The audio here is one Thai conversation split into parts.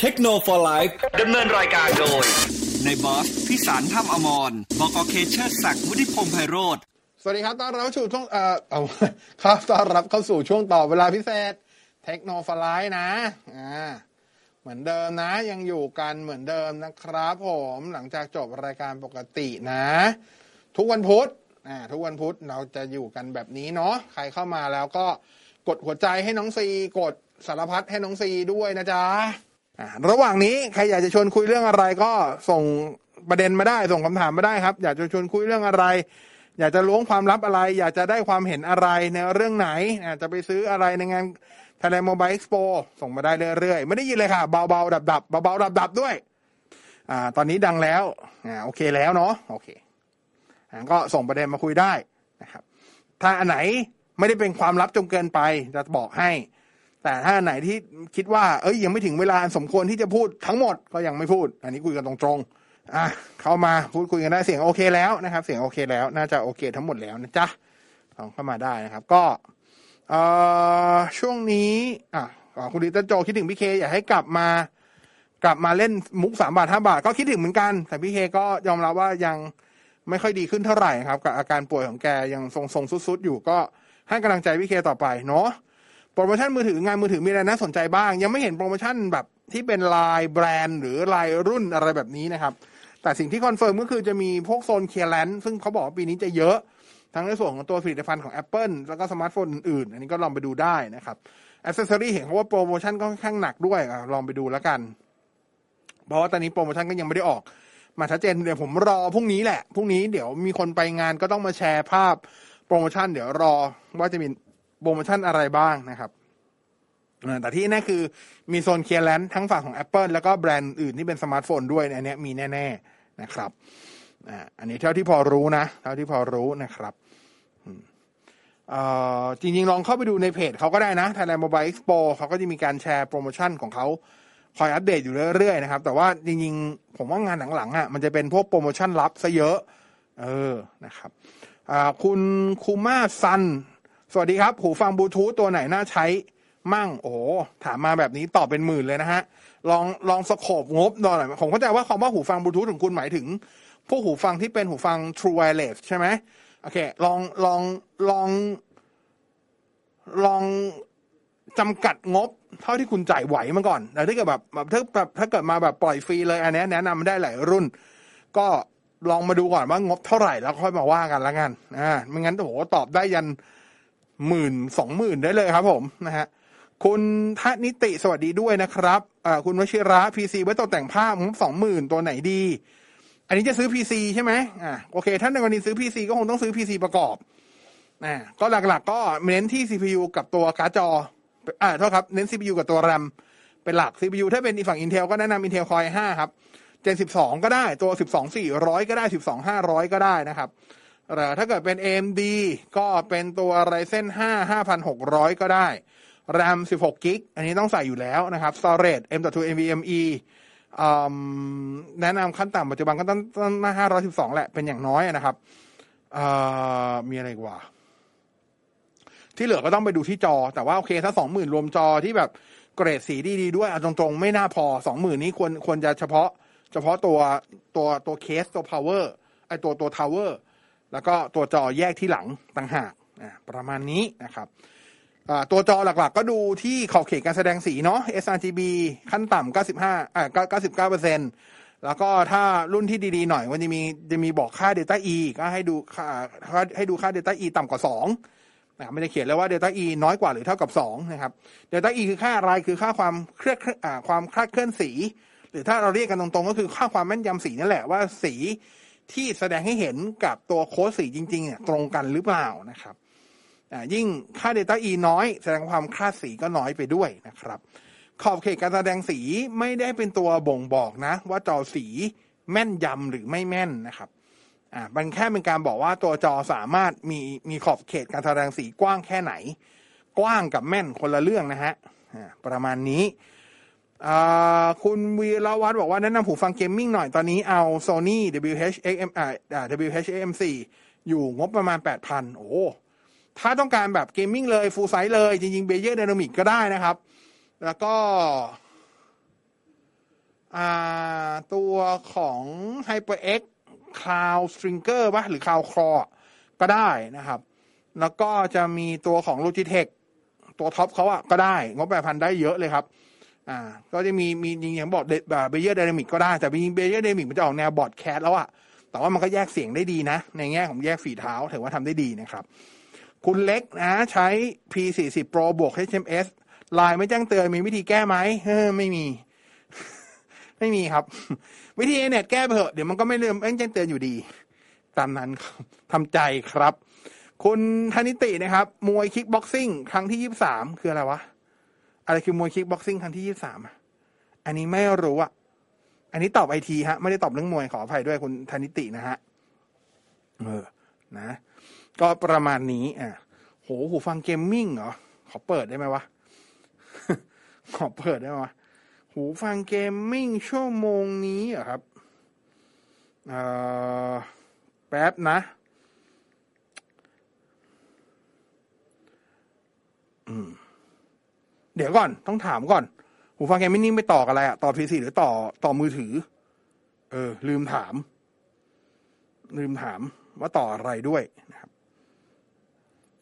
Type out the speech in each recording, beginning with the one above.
เทคโนโลยีดำเนินรายการโดย ในบอสพิสารถ้ำอมรบอกอเคเชอร์ศักดิ์วุฒิพงษ์ไพโรธสวัสดีครับต้อนรับสู่ช่วงเอ่อเอาครับต้อนรับเข้าสู่ช่วงต่อเวลาพิเศษ เทคโนโลยีนะอ่าเหมือนเดิมนะ ยังอยู่กันเหมือนเดิมนะครับผมหลังจากจบรายการปกตินะ ทุกวันพุธอ่าทุกวันพุธเราจะอยู่กันแบบนี้เนาะใครเข้ามาแล้วก็กดหัวใจให้น้องซีกดสารพัดให้น้องซีด้วยนะจ๊ะ ระหว่างนี้ใครอยากจะชวนคุยเรื่องอะไรก็ส่งประเด็นมาได้ ส่งคำถามมาได้ครับ อยากจะชวนคุยเรื่องอะไร อยากจะล้วงความลับอะไร อยากจะได้ความเห็นอะไรในเรื่องไหนจะไปซื้ออะไรในงาน Thailand Mobile Expo ส่งมาได้เรื่อยๆ ไม่ได้ยินเลยค่ะ เบาๆ ดับๆเบาๆดับๆด้วย อ่า ตอนนี้ดังแล้วอ่าโอเคแล้วเนาะโอเคอ่าก็ส่งประเด็นมาคุยได้นะครับ ถ้าอันไหนไม่ได้เป็นความลับจงเกินไปจะบอกให้ แต่ถ้าไหนที่คิดว่า เอ้ยยังไม่ถึงเวลาสมควรที่จะพูดทั้งหมดก็ยังไม่พูด อันนี้คุยกันตรงๆอะเข้ามาพูดคุยกันได้เสียงโอเคแล้วนะครับ เสียงโอเคแล้ว น่าจะโอเค ทั้งหมดแล้วนะจ๊ะลองเข้ามาได้นะครับ ก็เอ่อช่วงนี้อะคุณดิจิตโจคิดถึงพี่เคอยากให้กลับมากลับมาเล่นมุกสามบาทห้าบาทก็คิดถึงเหมือนกัน แต่พี่เคก็ยอมรับว่ายังไม่ค่อยดีขึ้นเท่าไหร่ครับ กับอาการป่วยของแกยังทรงๆสุดๆอยู่ก็ให้กำลังใจพี่เคต่อไปเนาะ โปรโมชั่นมือถืองานมือถือมีอะไรน่าสนใจบ้าง ยังไม่เห็นโปรโมชั่นแบบที่เป็นรายแบรนด์หรือรายรุ่นอะไรแบบนี้นะครับ แต่สิ่งที่ confirm ก็คือจะมีพวกโซน clearance ซึ่งเขาบอกว่าปีนี้จะเยอะ ทั้งในส่วนของตัวผลิตภัณฑ์ของ Apple แล้วก็สมาร์ทโฟนอื่นๆ อันนี้ก็ลองไปดูได้นะครับอ c เซสซอรี่เห็นเขาว่าโปรโมชั่นก็ค่อนข้างหนักด้วยลองไปดูแล้วกัน เพราะว่าตอนนี้โปรโมชั่นก็ยังไม่ได้ออก มาชัดเจนเดี๋ยวผมรอพรุ่งนี้แหละพรุ่งนี้เดี๋ยวมีคนไปงานก็ต้องมาแชร์ภาพโปรโมชั่น เดี๋ยวรอว่าจะมี โปรโมชั่นอะไรบ้างนะครับแต่ที่แน่คือมีโซน clearance ทั้งฝั่งของ Apple แล้วก็แบรนด์อื่นที่เป็นสมาร์ทโฟนด้วยอันนี้มีแน่ๆนะครับอันนี้เท่าที่พอรู้นะ เท่าที่พอรู้นะครับจริงๆ ลองเข้าไปดูในเพจเขาก็ได้นะ Thailand Mobile Expo เขาก็จะมีการแชร์โปรโมชั่นของเขาคอยอัปเดตอยู่เรื่อยๆนะครับ แต่ว่าจริงๆ ผมว่างานหลังๆอะมันจะเป็นพวกโปรโมชั่นลับซะเยอะ เออนะครับคุณคูมาซัน สวัสดีครับ หูฟังบลูทูธตัวไหนน่าใช้มั่งโอ้ถามมาแบบนี้ตอบเป็นหมื่นเลยนะฮะ ลองลอง scope งบหน่อยผมเข้าใจว่าคำว่าหูฟังบลูทูธของคุณหมายถึง พวกหูฟังที่เป็นหูฟัง True Wireless ใช่ไหมโอเค ลองลองลอง ลองจำกัดงบ เท่าที่คุณจ่ายไหวมาก่อนแต่ถ้าเกิดแบบแบบถ้าแบบถ้าเกิดมาแบบปล่อยฟรีเลย อันนี้แนะนำได้หลายรุ่น ก็ลองมาดูก่อนว่างบเท่าไหร่แล้วค่อยมาว่ากันล้วกันอ่าไม่งั้นโอ้โหตอบได้ยัน หมื่นสองหมื่นได้เลยครับผมนะฮะคุณทนิติสวัสดีด้วยนะครับอ่าคุณวชิระพีซีไว้ตกแต่งภาพสองหมื่นตัวไหนดี อันนี้จะซื้อ PC ใช่ไหมอ่าโอเค ถ้าในกรณีซื้อ PC ก็คงต้องซื้อ PC ประกอบอ่าก็หลักๆ ก็เน้นที่ CPU กับตัวการ์ดจออ่าโทษครับเน้น CPU กับตัว RAM เป็นหลัก CPU ถ้าเป็นฝั่ง Intel ก็แนะนำ Intel Core i5 ครับ Gen 12 ก็ได้ตัว 12 400 ก็ได้ 12 500 ก็ได้นะครับ หรือถ้าเกิดเป็น AMD ก็เป็นตัว Ryzen 5 5600 ก็ได้ RAM 16 gig อันนี้ต้องใส่อยู่แล้วนะครับ Storage M.2 NVMe แนะนำขั้นต่ำปัจจุบันก็ต้องต้อง512 แหละ เป็นอย่างน้อยนะครับมีอะไรกว่า ที่เหลือก็ต้องไปดูที่จอ แต่ว่าโอเคถ้า20,000รวมจอที่แบบเกรดสีดีๆด้วยเอาตรงๆ ไม่น่าพอ20,000นี้ควรควรจะเฉพาะ เฉพาะตัวตัวตัวเคสตัว power ไอตัวตัว tower แล้วก็ตัวจอแยกที่หลังต่างหากประมาณนี้นะครับตัวจอหลักๆ ก็ดูที่ขอบเขตการแสดงสีเนาะ sRGB ขั้นต่ำ95อ่า99เปอร์เซ็นแล้วก็ถ้ารุ่นที่ดีๆ หน่อยมันจะมีจะมีบอกค่า Delta E ก็ให้ดูค่าให้ดูค่า Delta E ต่ำกว่า 2นะครับไม่ได้เขียนเลยว่า Delta E น้อยกว่าหรือเท่ากับ 2 นะครับ Delta E คือค่าอะไรคือค่าความเคลื่อนความคลาดเคลื่อนสี หรือถ้าเราเรียกกันตรงๆ ก็คือค่าความแม่นยำสีนั่นแหละว่าสี ที่แสดงให้เห็นกับตัวโค้ดสีจริงๆเนี่ยตรงกันหรือเปล่านะครับยิ่งค่า Delta E น้อย แสดงความคลาดสีก็น้อยไปด้วยนะครับ ขอบเขตการแสดงสีไม่ได้เป็นตัวบ่งบอกนะ ว่าจอสีแม่นยำหรือไม่แม่นนะครับอ่ามันแค่เป็นการบอกว่าตัวจอสามารถมีมีขอบเขตการแสดงสีกว้างแค่ไหน กว้างกับแม่นคนละเรื่องนะฮะประมาณนี้ คุณวีรวัตบอกว่าแนะนำหูฟังเกมมิ่งหน่อยตอนนี้เอา Sony WHXM อ่า WHM4 อยู่งบประมาณ 8,000 โอ้ถ้าต้องการแบบ gaming เลย full size เลย จริงๆเบเยอร์ไดนามิกก็ได้นะครับ แล้วก็ตัวของ HyperX Cloud Stinger ปะหรือ Cloud Core ก็ได้นะครับ แล้วก็จะมีตัวของ Logitech ตัว top เขาอะก็ได้ งบแปดพันได้เยอะเลยครับ อ่า ก็จะมีมีอย่างบอก Beyerdynamic ก็ได้ แต่Beyerdynamic มันจะออกแนว broadcast แล้วอะแต่ว่ามันก็แยกเสียงได้ดีนะ ในแง่ของแยกฝีเท้าถือว่าทำได้ดีนะครับ คุณเล็กนะ ใช้ P40 Pro บวก HMS LINE ไม่แจ้งเตือนมีวิธีแก้ไหมเฮ้อไม่มี ไม่มีครับ วิธีเน็ตแก้ไปเถอะเดี๋ยวมันก็ไม่เริ่มแจ้งเตือนอยู่ดี ตามนั้นครับทำใจครับ คุณธนิตินะครับ มวยคิกบ็อกซิ่งครั้งที่ยี่สามคืออะไรวะ อะไรคือมวยคิกบ็อกซิ่งครั้งที่ยี่สามอันนี้ไม่รู้อะ อันนี้ตอบไอทีฮะ ไม่ได้ตอบเรื่องมวยขออภัยด้วยคุณธนิตินะฮะ เออ นะ ก็ประมาณนี้ อะ โห หูฟัง gaming เหรอ ขอเปิดได้ไหมวะ ขอเปิดได้ไหมวะ หูฟัง gaming ชั่วโมงนี้เหรอครับ เอ่อ แป๊บนะ อืม เดี๋ยวก่อนต้องถามก่อน หูฟัง gaming ไปต่ออะไรอะต่อ PC หรือต่อต่อมือถือ เออ ลืมถาม ลืมถามว่าต่ออะไรด้วยนะครับ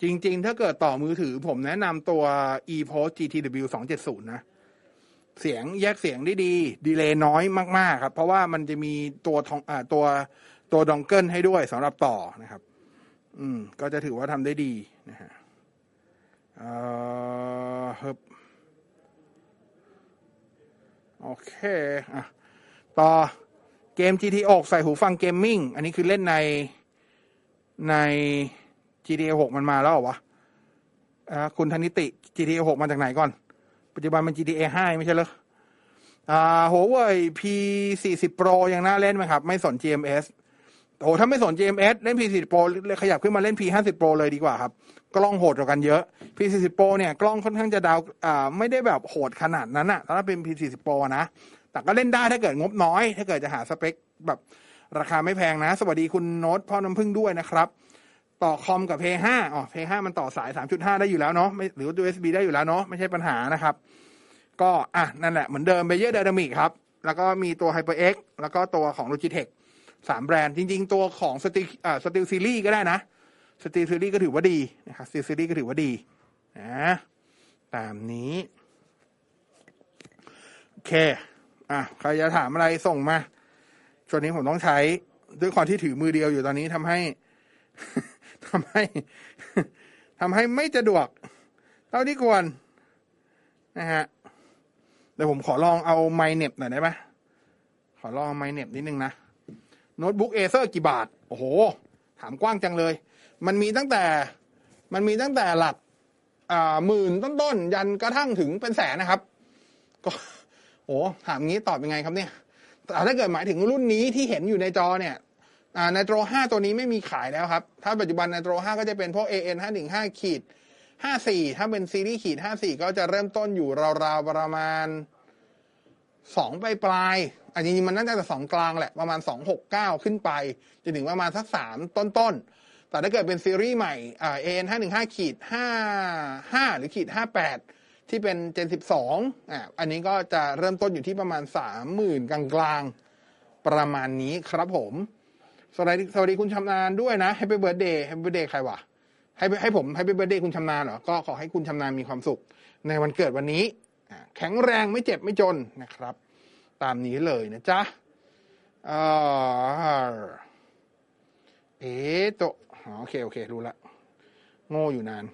จริง ๆ ถ้าเกิดต่อมือถือ ผมแนะนำตัว EPOS GTW 270 นะ เสียงแยกเสียงได้ดี delay น้อยมาก ๆ ครับ เพราะว่ามันจะมีตัวทองอ่าตัวตัว dongle ให้ด้วยสำหรับต่อนะครับ อืม ก็จะถือว่าทำได้ดีนะฮะเอ่อฮึบ โอเคอะต่อเกม GTA 6ใส่หูฟังเกมมิ่งอันนี้คือเล่นในใน GTA 6มันมาแล้วเหรอวะอ่าคุณธนิติ GTA 6มาจากไหนก่อน ปัจจุบันมัน GTA 5 ไม่ใช่เหรออ่าหัวเว่ย P40 Pro ยังน่าเล่นไหมครับ ไม่สน GMS โอ้ถ้าไม่สน GMS เล่น P40 Pro เลยขยับขึ้นมาเล่น P50 Pro เลยดีกว่าครับ กล้องโหดกว่ากันเยอะ P40 Pro เนี่ย กล้องค่อนข้างจะดาวอ่าไม่ได้แบบโหดขนาดนั้นอะถ้าเป็น P40 Pro นะ แต่ก็เล่นได้ถ้าเกิดงบน้อย ถ้าเกิดจะหาสเปคแบบราคาไม่แพงนะ สวัสดีคุณโน้ตพ่อน้ำพึ่งด้วยนะครับ ต่อคอมกับ P5 อ๋อ P5 มันต่อสาย 3.5 ได้อยู่แล้วเนาะไม่หรือ USB ได้อยู่แล้วเนาะไม่ใช่ปัญหานะครับ ก็อะนั่นแหละเหมือนเดิมเบเยอร์ d y นามิกครับแล้วก็มีตัว HyperX แล้วก็ตัวของ Logitech สามแบรนด์จริง ๆ ตัวของสติอ่าสติลซีรีส์ก็ได้นะสติลซีรีส์ก็ถือว่าดีนะครับสติลซีรีส์ก็ถือว่าดีนะตามนี้โอเคอะใครจะถามอะไรส่งมาช่วงนี้ผมต้องใช้ด้วยความที่ถือมือเดียวอยู่ตอนนี้ทำให้ทำให้ทำให้ไม่สะดวก เท่าที่ควรนะฮะเดี๋ยวผมขอลองเอาไมค์เหน็บหน่อยได้ไหมขอลองไมค์เหน็บนิดนึงนะ โน้ตบุ๊ก Acer กี่บาท โอ้โห ถามกว้างจังเลย มันมีตั้งแต่มันมีตั้งแต่หลักอ่าหมื่นต้นๆ ยันกระทั่งถึงเป็นแสนนะครับ ก็โอ้ถามงี้ตอบยังไงครับเนี่ยแต่ถ้าเกิดหมายถึงรุ่นนี้ที่เห็นอยู่ในจอเนี่ย Nitro 5ตัวนี้ไม่มีขายแล้วครับ ถ้าปัจจุบัน Nitro 5ก็จะเป็นพวก AN 515ขีด54 ถ้าเป็นซีรีส์ขีด54 ก็จะเริ่มต้นอยู่ราวๆประมาณ 2ปลายปลายอันจริงๆมันน่าจะสองกลางแหละประมาณ269ขึ้นไปจนถึงประมาณสัก3ต้นๆแต่ถ้าเกิดเป็นซีรีส์ใหม่เอ่า AN 515ขีด55หรือขีด58ที่เป็น Gen 12อ่าอันนี้ก็จะเริ่มต้นอยู่ที่ประมาณ30,000กลางๆประมาณนี้ครับผม สวัสดีสวัสดีคุณชำนาญด้วยนะให้ไป birthday ให้ birthday ใครวะให้ให้ผมให้ไป birthday คุณชำนาญเหรอ ก็ขอให้คุณชำนาญมีความสุข ในวันเกิดวันนี้ แข็งแรงไม่เจ็บไม่จนนะครับ ตามนี้เลยนะจ๊ะเอ่อเอ๊โต๋โอเค โอเค รู้ละ โง่อยู่นาน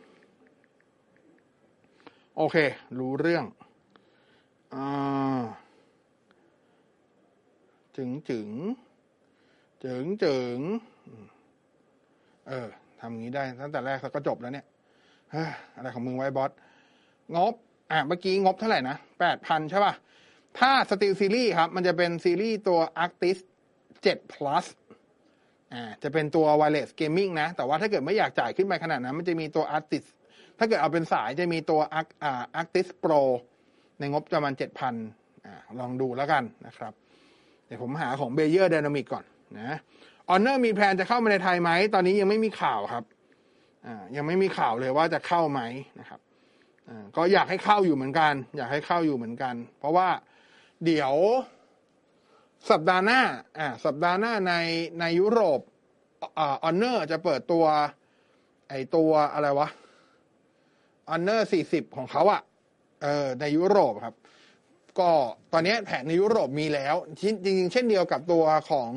โอเค รู้เรื่องอจึงจึงจิงเจิงเออทำงี้ได้ตั้งแต่แรกก็จบแล้วเนี่ยอะไรของมึงไว้บอสงบ อะเมื่อกี้งบเท่าไหร่นะแปดพันใช่ป่ะ ถ้าสติลซีรีส์ครับ มันจะเป็นซีรีส์ตัว Arctis 7 plus อ่าจะเป็นตัว wireless gaming นะ แต่ว่าถ้าเกิดไม่อยากจ่ายขึ้นไปขนาดนั้น มันจะมีตัว Arctis ถ้าเกิดเอาเป็นสายจะมีตัว Arc อ่า Arctis Pro ในงบประมาณ 7,000อ่าลองดูแล้วกันนะครับ เดี๋ยวผมหาของเบเยอร์ d y นามิกก่อนนะ Honor มี plan จะเข้ามาในไทยไหม ตอนนี้ยังไม่มีข่าวครับ อ่า ยังไม่มีข่าวเลยว่าจะเข้าไหมนะครับ ก็อยากให้เข้าอยู่เหมือนกัน อยากให้เข้าอยู่เหมือนกัน เพราะว่าเดี๋ยวสัปดาห์หน้าอ่าสัปดาห์หน้าในในยุโรปอ่า Honor จะเปิดตัว ไอตัวอะไรวะHonor สี่สิบของเขาอะเออในยุโรปครับ ก็ตอนนี้แผนในยุโรปมีแล้ว จริงๆ เช่นเดียวกับตัวของ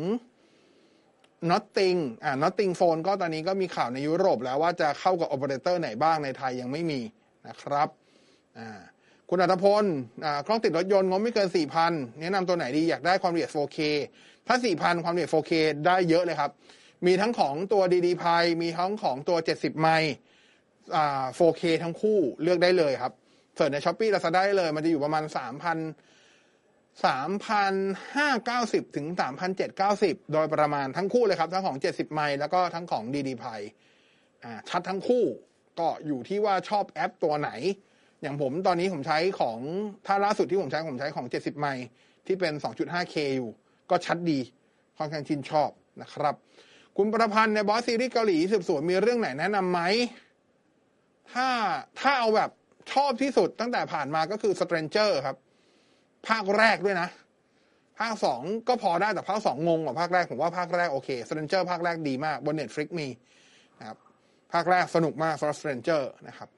Nothing อ่า Nothing Phone ก็ตอนนี้ก็มีข่าวในยุโรปแล้วว่าจะเข้ากับโอเปอเรเตอร์ไหนบ้างในไทยยังไม่มี นะครับคุณอัตพลอ่ากล้องติดรถยนต์งบไม่เกิน 4,000 แนะนำตัวไหนดีอยากได้ความละเอียด 4K ถ้า 4,000 ความละเอียด 4K ได้เยอะเลยครับ มีทั้งของตัว DDPAI มีทั้งของตัว 70mai 4K ทั้งคู่เลือกได้เลยครับเสิร์ชใน s h อ p e e เราจะได้เลย มันจะอยู่ประมาณ 3,000 3,590 ถึง 3,790 โดยประมาณทั้งคู่เลยครับ ทั้งของ 70 ไมล์แล้วก็ทั้งของ DD p i อ่าชัดทั้งคู่ ก็อยู่ที่ว่าชอบแอปตัวไหน อย่างผมตอนนี้ผมใช้ของถ้าล่าสุดที่ผมใช้ผมใช้ของ 70 ไมล์ที่เป็น 2.5K อยู่ ก็ชัดดีค่อนข้างชินชอบนะครับ คุณประพันธ์ในบอสซีรีส์เกาหลีสืบสวนมีเรื่องไหนแนะนำไหมถ้าถ้าเอาแบบชอบที่สุดตั้งแต่ผ่านมาก็คือ Stranger ครับ ภาคแรกด้วยนะ ภาคสองก็พอได้แต่ภาคสองงงกว่าภาคแรก ผมว่าภาคแรกโอเค Stranger ภาคแรกดีมากบน Netflix มี ภาคแรกสนุกมากสำหรับ Stranger นะครับ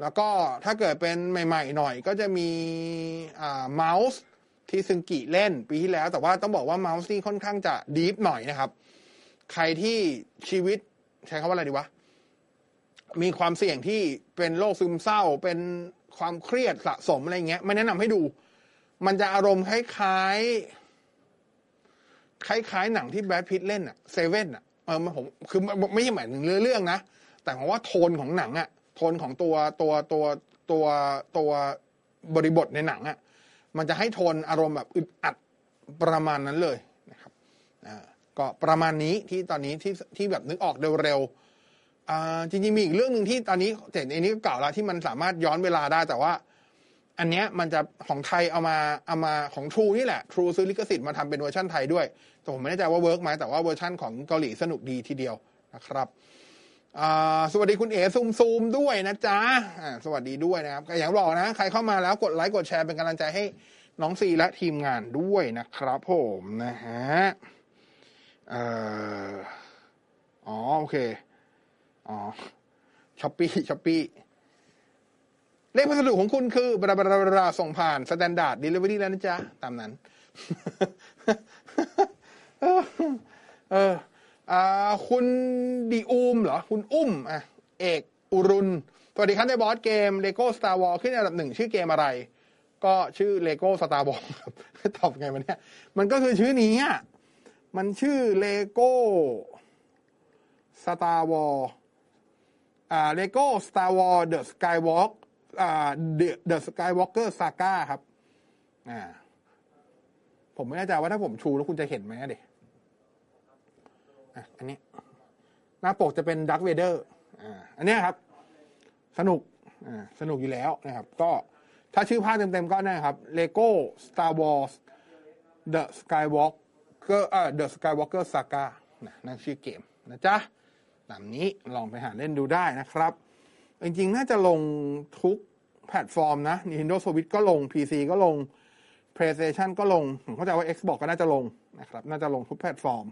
แล้วก็ถ้าเกิดเป็นใหม่ๆหน่อยก็จะมีเมาส์ที่ซึงกิเล่นปีที่แล้ว แต่ว่าต้องบอกว่าเมาส์นี่ค่อนข้างจะดีฟหน่อยนะครับ ใครที่ชีวิตใช้คำว่าอะไรดีวะ มีความเสี่ยงที่เป็นโรคซึมเศร้า เป็นความเครียดสะสมอะไรเงี้ย ไม่แนะนำให้ดู มันจะอารมณ์คล้ายๆคล้ายๆหนังที่แบทพิทเล่นอะเซเว่นอะเออมันผมคือไม่ใช่หมายถึงเรื่องนะ แต่ผมว่าโทนของหนังอะโทนของตัวตัวตัวตัวตัวบริบทในหนังอะมันจะให้โทนอารมณ์แบบอึดอัดประมาณนั้นเลยนะครับอ่าก็ประมาณนี้ที่ตอนนี้ที่ที่แบบนึกออกเร็วๆอ่าจริงๆมีอีกเรื่องหนึ่งที่ตอนนี้แต่อันนี้ก็เก่าแล้วที่มันสามารถย้อนเวลาได้แต่ว่า อันเนี้ยมันจะของไทยเอามาเอามาของ True นี่แหละ True ซื้อลิขสิทธิ์มาทำเป็นเวอร์ชันไทยด้วยแต่ผมไม่แน่ใจว่า work ไหมแต่ว่าเวอร์ชันของเกาหลีสนุกดีทีเดียวนะครับ สวัสดีคุณเอ๋ซูมซูมด้วยนะจ๊ะสวัสดีด้วยนะครับอย่างบอกนะ ใครเข้ามาแล้วกดไลค์กดแชร์เป็นกำลังใจให้น้องซีและทีมงานด้วยนะครับผมนะฮะอ๋อโอเค อ๋อ Shopee Shopee เลขพัสดุของคุณคือ blah blah blah ส่งผ่าน Standard Delivery แล้วนะจ๊ะ ตามนั้น เออเคุณดีอูมเหรอ คุณอุ้มอะเอกอุรุณสวัสดีครับในบอสเกม Lego Star Wars ขึ้นอันดับหนึ่งชื่อเกมอะไร ก็ชื่อ Lego Star Wars ครับตอบไงมันเนี่ย มันก็คือชื่อนี้อะมันชื่อ Lego Star Wars อ่า Lego Star Wars The Skywalk อ่า The The Skywalker Saga ครับอ่าผมไม่แน่ใจว่าถ้าผมชูแล้วคุณจะเห็นไหมเด็ อะอันนี้หน้าปกจะเป็น Darth Vader อ่าอันนี้ครับ สนุกอ่าสนุกอยู่แล้วนะครับ ก็ถ้าชื่อภาคเต็มๆก็นะครับ Lego Star Wars The Skywalker เอ่อ The Skywalker Saga นะนั่นชื่อเกมนะจ๊ะตามนี้ลองไปหาเล่นดูได้นะครับ จริงๆ น่าจะลงทุกแพลตฟอร์มนะ Nintendo Switch ก็ลง PC ก็ลง PlayStation ก็ลง ผมเข้าใจว่า Xbox ก็น่าจะลงนะครับ น่าจะลงทุกแพลตฟอร์ม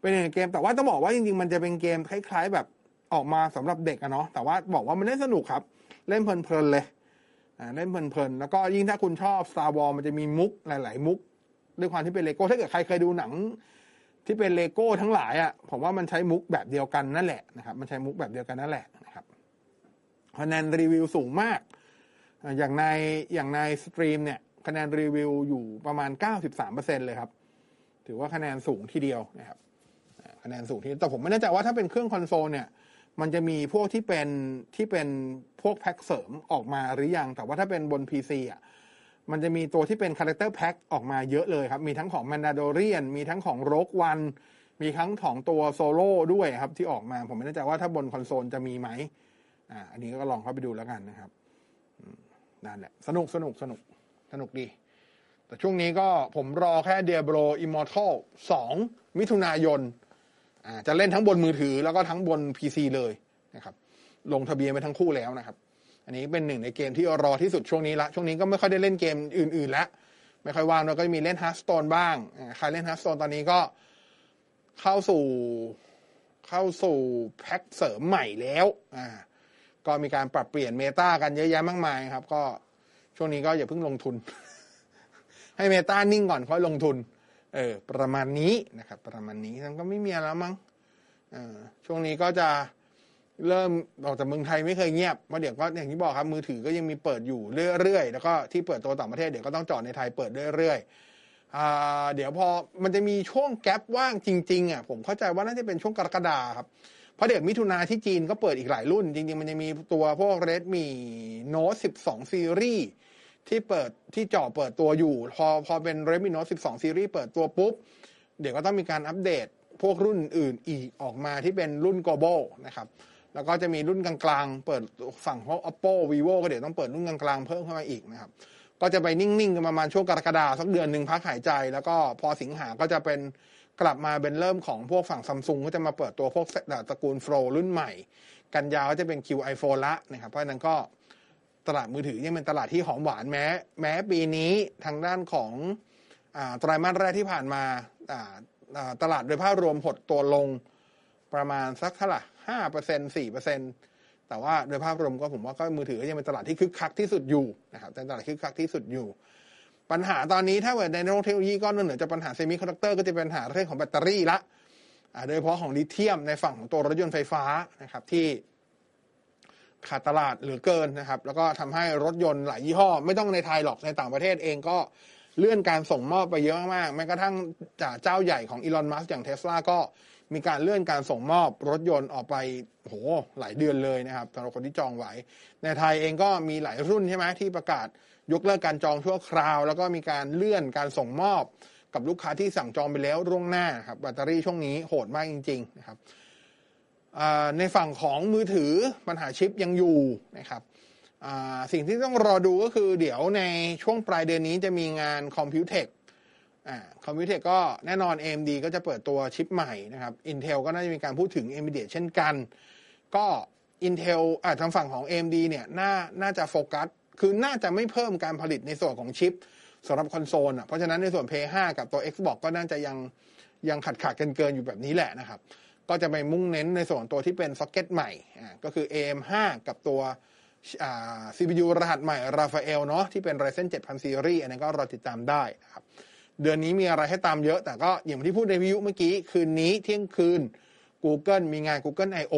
เป็นหนึ่งเกม แต่ว่าต้องบอกว่าจริงๆ มันจะเป็นเกมคล้าย ๆ แบบออกมาสำหรับเด็กอะเนาะแต่ว่าบอกว่ามันเล่นสนุกครับ เล่นเพลินๆเลยเล่นเพลินๆแล้วก็ยิ่งถ้าคุณชอบ Star Wars มันจะมีมุกหลาย ๆ มุกด้วยความที่เป็นเลโก้ถ้าเกิดใครเคยดูหนัง ที่เป็นเลโก้ทั้งหลายอะ่ะผมว่ามันใช้มุกแบบเดียวกันนั่นแหละนะครับ มันใช้มุกแบบเดียวกันนั่นแหละนะครับคะแนนรีวิวสูงมาก อย่างในอย่างใน Steam เนี่ยคะแนนรีวิวอยู่ประมาณ 93%เลยครับ ถือว่าคะแนนสูงทีเดียวนะครับ คะแนนสูงทีแต่ผมไม่แน่ใจว่าถ้าเป็นเครื่องคอนโซลเนี่ย มันจะมีพวกที่เป็นที่เป็นพวกแพ็คเสริมออกมาหรือยัง แต่ว่าถ้าเป็นบน PC อะมันจะมีตัวที่เป็น character pack ออกมาเยอะเลยครับ มีทั้งของ Mandalorian มีทั้งของ Rogue One มีทั้งของตัวโซโล่ด้วยครับที่ออกมา ผมไม่แน่ใจว่าถ้าบนคอนโซลจะมีไหมอ่าอันนี้ก็ลองเข้าไปดูแล้วกันนะครับนั่นแหละ สนุกสนุกสนุกสนุกดี แต่ช่วงนี้ก็ผมรอแค่ Diablo Immortal 2มิถุนายน จะเล่นทั้งบนมือถือแล้วก็ทั้งบน PC เลยนะครับ ลงทะเบียนไปทั้งคู่แล้วนะครับ อันนี้เป็นหนึ่งในเกมที่รอที่สุดช่วงนี้ละ ช่วงนี้ก็ไม่ค่อยได้เล่นเกมอื่นๆแล้ว ไม่ค่อยว่างด้วยก็มีเล่น Hearthstone บ้าง ใครเล่น Hearthstone ตอนนี้ก็เข้าสู่เข้าสู่แพ็คเสริมใหม่แล้วอ่าก็มีการปรับเปลี่ยนเมตากันเยอะแยะมากมายครับ ก็ช่วงนี้ก็อย่าเพิ่งลงทุน ให้เมตานิ่งก่อนค่อยลงทุน เออประมาณนี้นะครับ ประมาณนี้มันก็ไม่มีแล้วมั้งอ่าช่วงนี้ก็จะเริ่มออกจากเมืองไทยไม่เคยเงียบเพราเดี๋ยวก็อย่างที่บอกครับมือถือก็ยังมีเปิดอยู่เรื่อยๆ แล้วก็ที่เปิดตัวต่างประเทศเดี๋ยวก็ต้องจอดในไทยเปิดเรื่อยๆอ่าเดี๋ยวพอมันจะมีช่วงแกลบว่างจริงๆอะผมเข้าใจว่าน่าจะเป็นช่วงกรกฎาครับเพราะเดี๋ยวมิถุนาที่จีนก็เปิดอีกหลายรุ่น จริงๆ มันจะมีตัวพวก Redmi Note 12 Series ที่เปิดที่จ่อเปิดตัวอยู่ พอพอเป็น Redmi Note 12 Series เปิดตัวปุ๊บ เดี๋ยวก็ต้องมีการอัปเดตพวกรุ่นอื่นอีกออกมาที่เป็นรุ่น global นะครับแล้วก็จะมีรุ่นกลางๆ เปิดฝั่งพวก oppo vivo ก็เดี๋ยวต้องเปิดรุ่นกลางๆ เพิ่มเข้ามาอีกนะครับก็จะไปนิ่งๆกันประมาณช่วงกรกฎาสักเดือนหนึ่งพักหายใจ แล้วก็พอสิงหาก็จะเป็นกลับมาเป็นเริ่มของพวกฝั่งซัมซุงก็จะมาเปิดตัวพวกตระกูลโฟลรุ่นใหม่ กันยาวก็จะเป็น Q iPhone ละนะครับเพราะฉะนั้นก็ ตลาดมือถือยังเป็นตลาดที่หอมหวานแม้ แม้ปีนี้ทางด้านของอาไตรมาสแรกที่ผ่านมาตลาดโดยภาพรวมหดตัวลงประมาณสักเท่าไหร่ห้าเปอร์เซ็นสี่เปอร์เซ็นแต่ว่าโดยภาพรวมก็ผมว่าก็มือถือยังเป็นตลาดที่คึกคักที่สุดอยู่นะครับเป็นตลาดคึกคักที่สุดอยู่ ปัญหาตอนนี้ถ้าเกิดในโลกเทคโนโลยีก็นอกเหนือจากปัญหาเซมิคอนดักเตอร์ก็จะเป็นปัญหาเรื่องของแบตเตอรี่ละโดยเฉพาะของลิเธียมในฝั่งของตัวรถยนต์ไฟฟ้านะครับที่ ขาดตลาดเหลือเกินนะครับ แล้วก็ทำให้รถยนต์หลายยี่ห้อ ไม่ต้องในไทยหรอกในต่างประเทศเองก็เลื่อนการส่งมอบไปเยอะมากแม้กระทั่งจากเจ้าใหญ่ของ Elon Musk อย่างเทสลาก็มีการเลื่อนการส่งมอบรถยนต์ออกไปโหหลายเดือนเลยนะครับสำหรับคนที่จองไว้ ในไทยเองก็มีหลายรุ่นใช่ไหมที่ประกาศยกเลิกการจองชั่วคราว แล้วก็มีการเลื่อนการส่งมอบกับลูกค้าที่สั่งจองไปแล้วล่วงหน้าครับแบตเตอรี่ช่วงนี้โหดมากจริงๆนะครับ ในฝั่งของมือถือปัญหาชิปยังอยู่นะครับสิ่งที่ต้องรอดูก็คือเดี๋ยวในช่วงปลายเดือนนี้จะมีงานคอมพิวเทคComputex ก็แน่นอน AMD ก็จะเปิดตัวชิปใหม่นะครับ Intel ก็น่าจะมีการพูดถึง NVIDIA เช่นกัน ก็ Intel อ่าทางฝั่งของ AMD เนี่ยน่าน่าจะโฟกัส คือน่าจะไม่เพิ่มการผลิตในส่วนของชิปสำหรับคอนโซลอะเพราะฉะนั้นในส่วน Play 5 กับตัว Xbox ก็น่าจะยังยังขัดขาดกันเกินอยู่แบบนี้แหละนะครับ ก็จะไปมุ่งเน้นในส่วนตัวที่เป็นซ็อกเก็ตใหม่ก็คือ AM5 กับตัว CPU รหัสใหม่ Raphael เนาะที่เป็น Ryzen 7000 Series อันนี้ก็รอติดตามได้นะครับเดือนนี้มีอะไรให้ตามเยอะ แต่ก็อย่างที่พูดในวิวเมื่อกี้ คืนนี้เที่ยงคืน Google มีงาน Google I.O.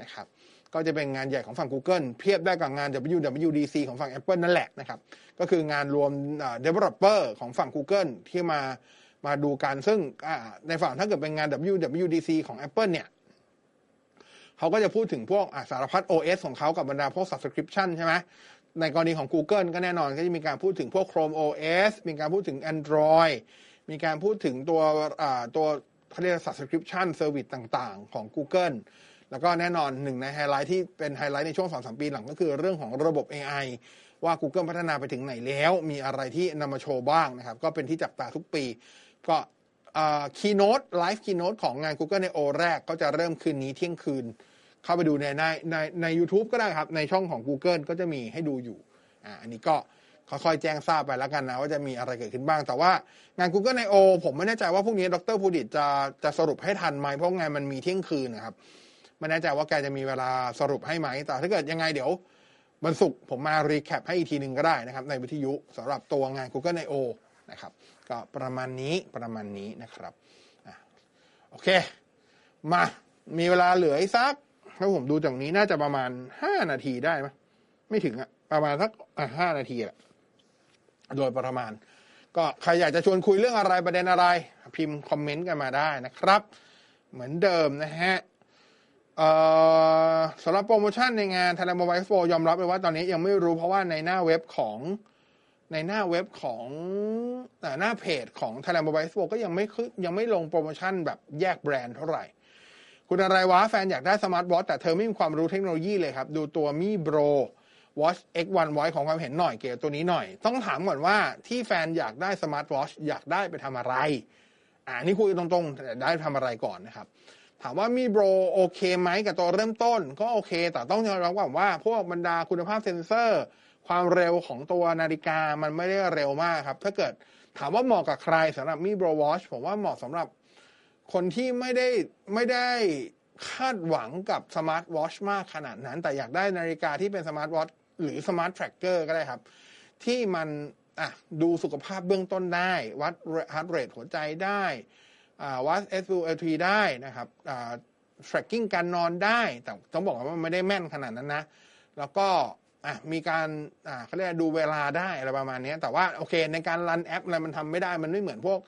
นะครับก็จะเป็นงานใหญ่ของฝั่ง Google เพียบได้กับงาน WWDC ของฝั่ง Apple นั่นแหละนะครับก็คืองานรวม developer ของฝั่ง Google ที่มา มาดูกัน ซึ่งในฝั่งถ้าเกิดเป็นงาน WWDC ของ Apple เนี่ยเขาก็จะพูดถึงพวกสารพัด OS ของเขากับบรรดาพวก subscription ใช่ไหมในกรณีของ Google ก็แน่นอนก็จะมีการพูดถึงพวก Chrome OS มีการพูดถึง Android มีการพูดถึงตัวตัวเขาเรียก subscription service ต่างๆ ของ Google แล้วก็แน่นอนหนึ่งในไฮไลท์ที่เป็นไฮไลท์ในช่วง2-3ปีหลังก็คือเรื่องของระบบ AI ว่า Google พัฒนาไปถึงไหนแล้ว มีอะไรที่นำมาโชว์บ้างนะครับ ก็เป็นที่จับตาทุกปี ก็ keynote live keynote ของงาน Google ในโอแรกก็จะเริ่มคืนนี้เที่ยงคืน เข้าไปดูในในในใน u t u b e ก็ได้ครับ ในช่องของ Google ก็จะมีให้ดูอยู่อ่าอันนี้ก็ค่อยๆแจ้งทราบไปแล้วกันนะ ว่าจะมีอะไรเกิดขึ้นบ้าง แต่ว่างาน Google I.O. ผมไม่แน่ใจว่าพรุ่งนี้ดรภูดิตจะจะสรุปให้ทันไหมเพราะงานมันมีเที่ยงคืนนะครับไม่แน่ใจว่าแกจะมีเวลาสรุปให้ไหม แต่ถ้าเกิดยังไงเดี๋ยววันศุกร์ผมมารีแคปให้อีกทีหนึ่งก็ได้นะครับ ในวิทยุสำหรับตัวงาน Google I.O. นะครับ ก็ประมาณนี้ประมาณนี้นะครับโอเค มามีเวลาเหลืออีกสักถ้าผมดูจากนี้น่าจะประมาณห้านาทีได้ไหมไม่ถึงอะประมาณสักห้านาทีแหละโดยประมาณ ก็ใครอยากจะชวนคุยเรื่องอะไรประเด็นอะไร พิมพ์คอมเมนต์กันมาได้นะครับ เหมือนเดิมนะฮะสำหรับโปรโมชั่นในงาน Thailand Mobile Expo ยอมรับเลยว่าตอนนี้ยังไม่รู้เพราะว่าในหน้าเว็บของ ในหน้าเว็บของหน้าเพจของ Thailand Mobile Expo ก็ยังไม่ยังไม่ลงโปรโมชั่นแบบแยกแบรนด์เท่าไหร่ คุณอะไรวะแฟนอยากได้สมาร์ทวอทแต่เธอไม่มีความรู้เทคโนโลยีเลยครับ ดูตัวมีโบร Watch X1 Voice ของความเห็นหน่อยเกี่ยวตัวนี้หน่อย ต้องถามก่อนว่าที่แฟนอยากได้สมาร์ทวอชอยากได้ไปทำอะไร อ่านี่คุยตรงๆแต่ได้ทำอะไรก่อนนะครับ ถามว่า Mibro โอเคไหมกับตัวเริ่มต้น ก็โอเค แต่ต้องยอมรับว่าพวกบรรดาคุณภาพเซนเซอร์ ความเร็วของตัวนาฬิกามันไม่ได้เร็วมากครับ ถ้าเกิดถามว่าเหมาะกับใครสำหรับ Mibro Watch ผมว่าเหมาะสำหรับคนที่ไม่ได้ไม่ได้คาดหวังกับสมาร์ทวอชมากขนาดนั้น แต่อยากได้นาฬิกาที่เป็นสมาร์ทวอชหรือ smart tracker ก็ได้ครับ ที่มันอะดูสุขภาพเบื้องต้นได้ วัด heart rate หัวใจได้วัด SpO2 ได้นะครับ tracking การนอนได้ แต่ต้องบอกว่ามันไม่ได้แม่นขนาดนั้นนะ แล้วก็ อะมีการอ่าเขาเรียกดูเวลาได้อะไรประมาณนี้แต่ว่าโอเค ในการรันแอปอะไรมันทำไม่ได้มันไม่เหมือนพวก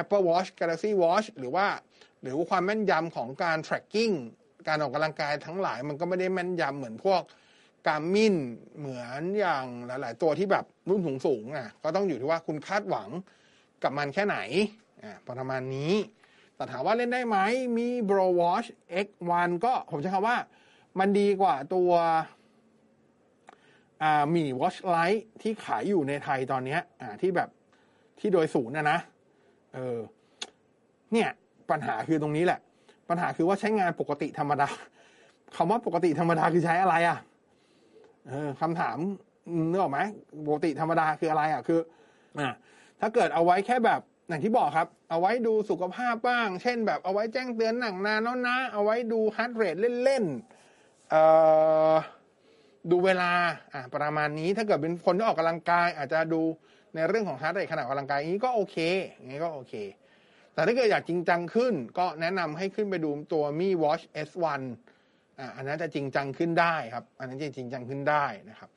Apple Watch Galaxy Watch หรือว่า หรือความแม่นยำของการ tracking การออกกำลังกายทั้งหลายมันก็ไม่ได้แม่นยำเหมือนพวกการมินเหมือนอย่างหลาย ๆ ตัวที่แบบรุ่นสูงๆอะก็ต้องอยู่ที่ว่าคุณคาดหวังกับมันแค่ไหนอ่าประมาณนี้ แต่ถามว่าเล่นได้ไหมมี Bro Watch X1 ก็ผมใช้คำว่ามันดีกว่าตัว อ่ามี Watch Lite ที่ขายอยู่ในไทยตอนนี้อ่าที่แบบที่โดยศูนย์นะนะเออเนี่ยปัญหาคือตรงนี้แหละ ปัญหาคือว่าใช้งานปกติธรรมดาคำว่าปกติธรรมดาคือใช้อะไรอะเออคำถามนึกออกไหมปกติธรรมดาคืออะไรอะคืออ่าถ้าเกิดเอาไว้แค่แบบอย่างที่บอกครับ เอาไว้ดูสุขภาพบ้าง เช่น แบบเอาไว้แจ้งเตือนนั่งนานแล้วนะ เอาไว้ดู heart rate เล่นๆเอ่อ ดูเวลาอ่าประมาณนี้ถ้าเกิดเป็นคนที่ออกกำลังกาย อาจจะดูในเรื่องของ heart rate ขณะออกกำลังกายอย่างนี้ก็โอเคองี้ก็โอเค แต่ถ้าเกิดอยากจริงจังขึ้น ก็แนะนำให้ขึ้นไปดูตัวมี Watch S1 อ่าอันนั้นจะจริงจังขึ้นได้ครับ อันนั้นจะจริงจังขึ้นได้นะครับ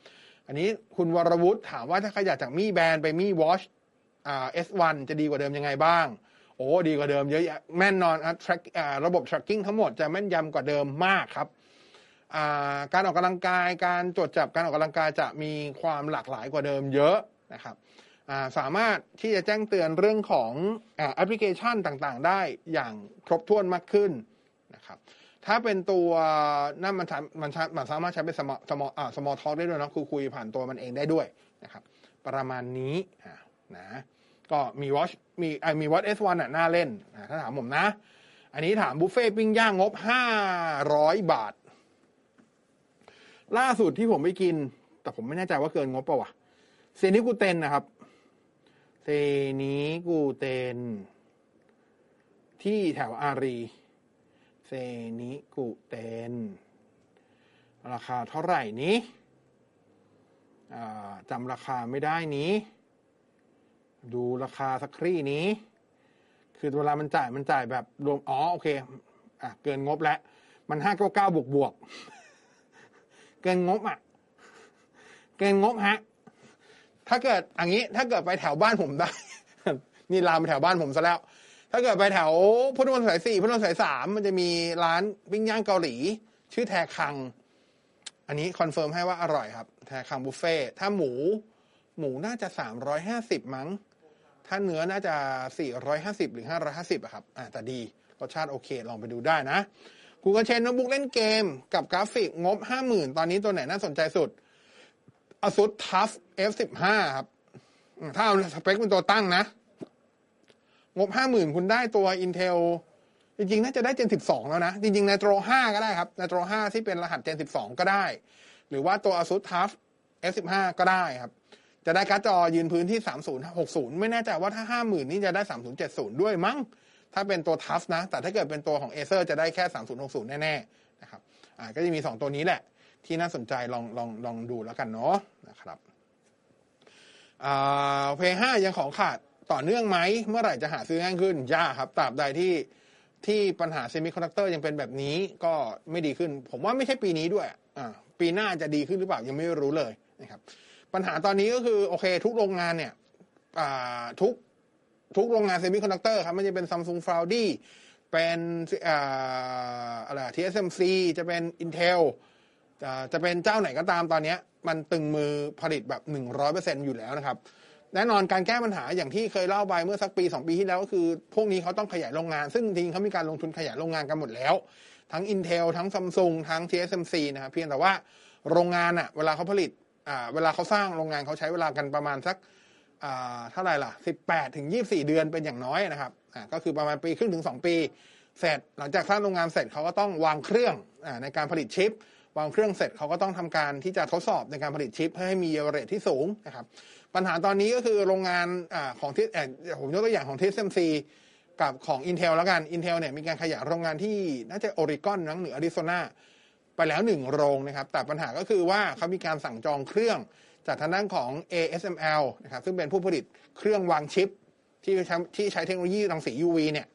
อันนี้คุณวรวุฒิถามว่าถ้าขยับจากมีแบรนด์ไปมี Watch อ่า S1 จะดีกว่าเดิมยังไงบ้างโอ้ดีกว่าเดิมเยอะแยะแม่นนอนอะ track อ่าระบบ tracking ทั้งหมดจะแม่นยำกว่าเดิมมากครับ การออกกำลังกายการตรวจจับการออกกำลังกายจะมีความหลากหลายกว่าเดิมเยอะนะครับสามารถที่จะแจ้งเตือนเรื่องของแอปพลิเคชันต่างๆ ได้อย่างครบถ้วนมากขึ้นนะครับถ้าเป็นตัวนั่นมันสามันสามมันสามารถใช้เป็นสมอสมอสมอทอได้ด้วยนะคือคุยผ่านตัวมันเองได้ด้วยนะครับประมาณนี้นะก็มีวอชมีไอมีวอชเอสวันอะน่าเล่นถ้าถามผมนะ อันนี้ถามบุฟเฟ่ปิ้งย่างงบห้าร้อยบาท ล่าสุดที่ผมไปกิน แต่ผมไม่แน่ใจว่าเกินงบปล่าวะเซนิกูเตนนะครับเซนิกูเตนที่แถวอารีเซนิกุเตนราคาเท่าไหร่นี้จำราคาไม่ได้นี้ ดูราคาสักครี่นี้ คือเวลามันจ่ายมันจ่ายแบบรวมอ๋อโอเค อะ เกินงบแล้ว มันห้าเก้าเก้าบวกบวก กินงบอะ เกินงบฮะ ถ้าเกิดอย่างนี้ ถ้าเกิดไปแถวบ้านผมได้ นี่ลามไปแถวบ้านผมซะแล้ว ถ้าเกิดไปแถวพุทธมณฑลสายสี่พุทธมณฑลสายสามมันจะมีร้านปิ้งย่างเกาหลี ชื่อแทคัง อันนี้คอนเฟิร์มให้ว่าอร่อยครับ แทคังบุฟเฟ่ถ้าหมู หมูน่าจะสามร้อยห้าสิบมั้ง ถ้าเนื้อน่าจะสี่ร้อยห้าสิบหรือห้าร้อยห้าสิบอะครับ อ่าแต่ดีรสชาติโอเค ลองไปดูได้นะ กูกระเชนโน้ตบุ๊กเล่นเกม กับกราฟิกงบห้าหมื่นตอนนี้ตัวไหนน่าสนใจสุด ASUS TUF F15 ครับ ถ้าเอาสเปคเป็นตัวตั้งนะ งบห้าหมื่นคุณได้ตัว Intel จริงๆ น่าจะได้ Gen 12 แล้วนะ จริงๆ Nitro 5ก็ได้ครับ Nitro 5ที่เป็นรหัส Gen 12 ก็ได้ หรือว่าตัว ASUS TUF F15 ก็ได้ครับ จะได้การ์ดจอยืนพื้นที่ 3060 ไม่แน่ใจว่าถ้า 50,000 นี่จะได้ 3070 ด้วยมั้ง ถ้าเป็นตัว TUF นะ แต่ถ้าเกิดเป็นตัวของ Acer จะได้แค่ 3060 แน่ๆนะครับอ่าก็จะมี 2 ตัวนี้แหละ ที่น่าสนใจลองลองลองดูแล้วกันเนาะนะครับอ่า Play ห้ายังของขาดต่อเนื่องไหม เมื่อไหร่จะหาซื้อง่ายขึ้นยากครับตราบใดที่ที่ปัญหาเซมิคอนดักเตอร์ยังเป็นแบบนี้ก็ไม่ดีขึ้น ผมว่าไม่ใช่ปีนี้ด้วยอ่าปีหน้าจะดีขึ้นหรือเปล่ายังไม่รู้เลยนะครับปัญหาตอนนี้ก็คือโอเค ทุกโรงงานเนี่ยทุก ทุกโรงงานเซมิคอนดักเตอร์ครับไม่ว่าจะเป็น Samsung Foundryเป็นอ่าอะไร TSMC จะเป็น Intel จะจะเป็นเจ้าไหนก็ตามตอนนี้มันตึงมือผลิตแบบ 100%อยู่แล้วนะครับ แน่นอนการแก้ปัญหาอย่างที่เคยเล่าไปเมื่อสักปี 2 ปีที่แล้วก็คือ พวกนี้เขาต้องขยายโรงงาน ซึ่งจริงเขามีการลงทุนขยายโรงงานกันหมดแล้ว ทั้ง Intel ทั้ง Samsung ทั้ง TSMC นะครับเพียงแต่ว่าโรงงานอะเวลาเขาผลิตอ่าเวลาเขาสร้างโรงงานเขาใช้เวลากันประมาณสัก เท่าไหร่ล่ะ 18ถึง24 เดือนเป็นอย่างน้อยนะครับก็คือประมาณปีครึ่งถึง 2 ปี เสร็จหลังจากสร้างโรงงานเสร็จเขาก็ต้องวางเครื่องอในการผลิตชิป วางเครื่องเสร็จเขาก็ต้องทำการที่จะทดสอบในการผลิตชิป เพื่อให้มีเรทที่สูงนะครับปัญหาตอนนี้ก็คือโรงงานอของที่ผมยกตัวอย่างของ TSMC กับของ Intel แล้วกัน Intel เนี่ยมีการขยายโรงงานที่น่าจะโอริกอนนังหรืออาริโซนาไปแล้วหนึ่งโรงนะครับแต่ปัญหาก็คือว่าเขามีการสั่งจองเครื่อง จากทางด้านของ ASML นะครับซึ่งเป็นผู้ผลิตเครื่องวางชิป ที่ใช้ที่ใช้เทคโนโลยีรังสี UV เนี่ย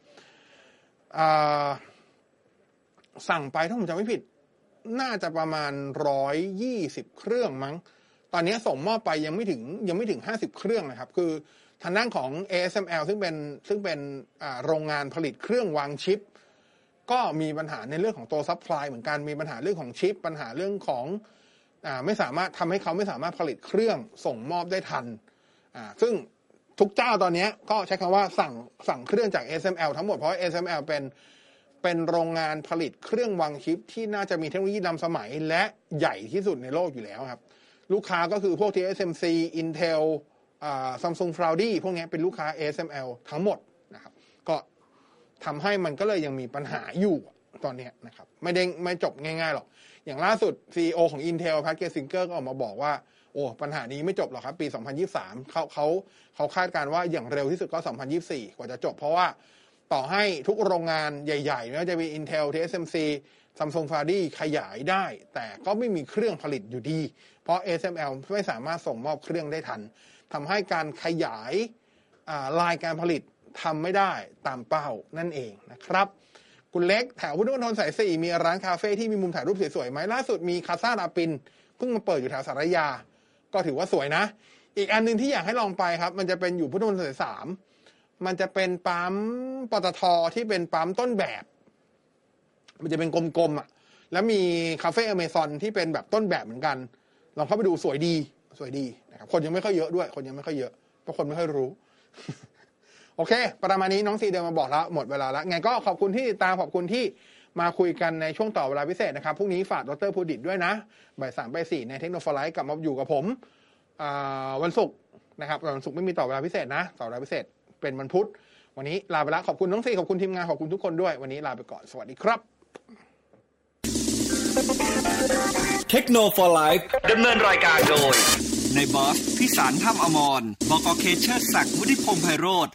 สั่งไปถ้าผมจำไม่ผิด น่าจะประมาณร้อยยี่สิบเครื่องมั้ง ตอนนี้ส่งมอบไปยังไม่ถึงยังไม่ถึงห้าสิบเครื่องนะครับ คือทางด้านของ ASML ซึ่งเป็นซึ่งเป็นโรงงานผลิตเครื่องวางชิป ก็มีปัญหาในเรื่องของตัว supply เหมือนกันมีปัญหาเรื่องของชิป ปัญหาเรื่องของ ไม่สามารถทำให้เขาไม่สามารถผลิตเครื่องส่งมอบได้ทัน ซึ่งทุกเจ้าตอนนี้ก็ใช้คำว่าสั่งสั่งเครื่องจาก SML ทั้งหมดเพราะ SML เป็นเป็นโรงงานผลิตเครื่องวางชิป ที่น่าจะมีเทคโนโลยีนำสมัยและใหญ่ที่สุดในโลกอยู่แล้วครับ ลูกค้าก็คือพวก TSMC Intel ซัมซุงฟลาวดี้พวกนี้เป็นลูกค้า ASML ทั้งหมดนะครับก็ทำให้มันก็เลยยังมีปัญหาอยู่ตอนนี้นะครับ ไม่ได้ไม่จบง่ายๆหรอก อย่างล่าสุด CEO ของ Intel พัทเกซิงเกอร์ก็ออกมาบอกว่า โอ้ปัญหานี้ไม่จบหรอกครับ ปี 2023 เขาเขาเขาคาดการว่าอย่างเร็วที่สุดก็ 2024 กว่าจะจบ เพราะว่าต่อให้ทุกโรงงานใหญ่ๆไม่ว่าจะมี Intel TSMC Samsung f a d i ขยายได้ แต่ก็ไม่มีเครื่องผลิตอยู่ดี เพราะ ASML ไม่สามารถส่งมอบเครื่องได้ทันทำให้การขยายลายการผลิตทำไม่ได้ตามเป้านั่นเองนะครับ คุณเล็กแถวพุทธมณฑลสายสี่มีร้านคาเฟ่ที่มีมุมถ่ายรูปสวยๆไหมล่าสุดมีคาซาลาปินเพิ่งมาเปิดอยู่แถวสารยา ก็ถือว่าสวยนะ อีกอันหนึ่งที่อยากให้ลองไปครับ มันจะเป็นอยู่พุทธมณฑลสายสามมันจะเป็นปั๊มปตทที่เป็นปั๊มต้นแบบ มันจะเป็นกลมๆอะ แล้วมีคาเฟ่อเมซอนที่เป็นแบบต้นแบบเหมือนกัน ลองเข้าไปดูสวยดี สวยดีนะครับ คนยังไม่ค่อยเยอะด้วย คนยังไม่ค่อยเยอะ เพราะคนไม่ค่อยรู้ โอเค ประมาณนี้น้องซีเดินมาบอกแล้วหมดเวลาแล้วไงก็ขอบคุณที่ติดตามขอบคุณที่มาคุยกันในช่วงต่อเวลาพิเศษนะครับพรุ่งนี้ฝากดรพูดิตด้วยนะบ่ายสามบ่ายสี่ในเทคโนโลยีกลับมาอยู่กับผมวันศุกร์นะครับวันศุกร์ไม่มีต่อเวลาพิเศษนะ ต่อเวลาพิเศษเป็นวันพุธ วันนี้ลาไปแล้วขอบคุณน้องซีขอบคุณทีมงานขอบคุณทุกคนด้วย วันนี้ลาไปก่อนสวัสดีครับเทคโนโลยีดำเนินรายการโดย ในบอสพิสารถ้ำอมรบอกอเคเชอร์ศักดิ์วุฒิพงษ์ไพโรธ